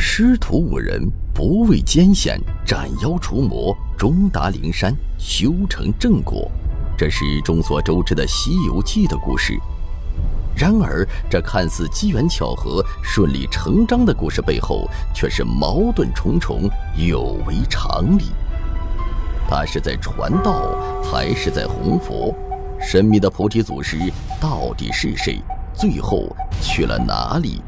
师徒五人不畏艰险，斩妖除魔，终达灵山，修成正果。这是众所周知的《西游记》的故事。然而，这看似机缘巧合、顺理成章的故事背后，却是矛盾重重，有违常理。他是在传道，还是在弘佛？神秘的菩提祖师到底是谁？最后去了哪里？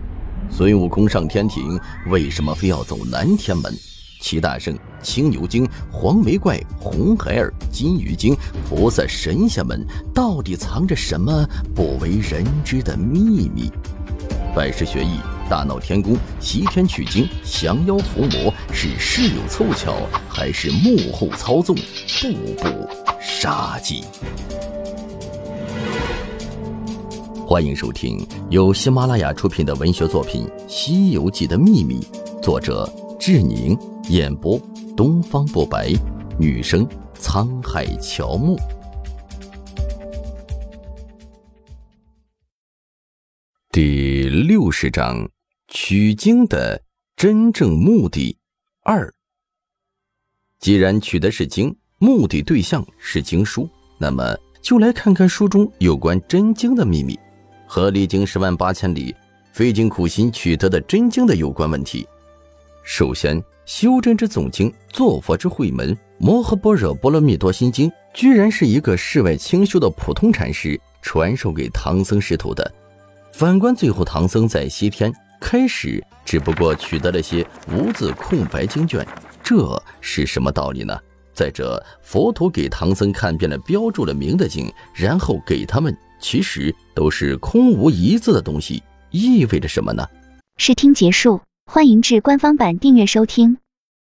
孙悟空上天庭，为什么非要走南天门？齐大圣、青牛精、黄眉怪、红孩儿、金鱼精、菩萨、神仙们，到底藏着什么不为人知的秘密？拜师学艺、大闹天宫、西天取经、降妖伏魔，是事有凑巧，还是幕后操纵？步步杀机。欢迎收听由喜马拉雅出品的文学作品《西游记的秘密》，作者志宁，演播东方不白，女生沧海乔木。第六十章：取经的真正目的二。既然取的是经，目的对象是经书，那么就来看看书中有关真经的秘密。和历经十万八千里、费尽苦心取得的真经的有关问题。首先，修真之总经、坐佛之会门《摩诃般若波罗蜜多心经》，居然是一个世外清修的普通禅师传授给唐僧师徒的。反观最后，唐僧在西天开始只不过取得了些无字空白经卷，这是什么道理呢？再者，佛陀给唐僧看遍了标注了名的经，然后给他们。其实都是空无一字的东西，意味着什么呢？试听结束，欢迎至官方版订阅收听。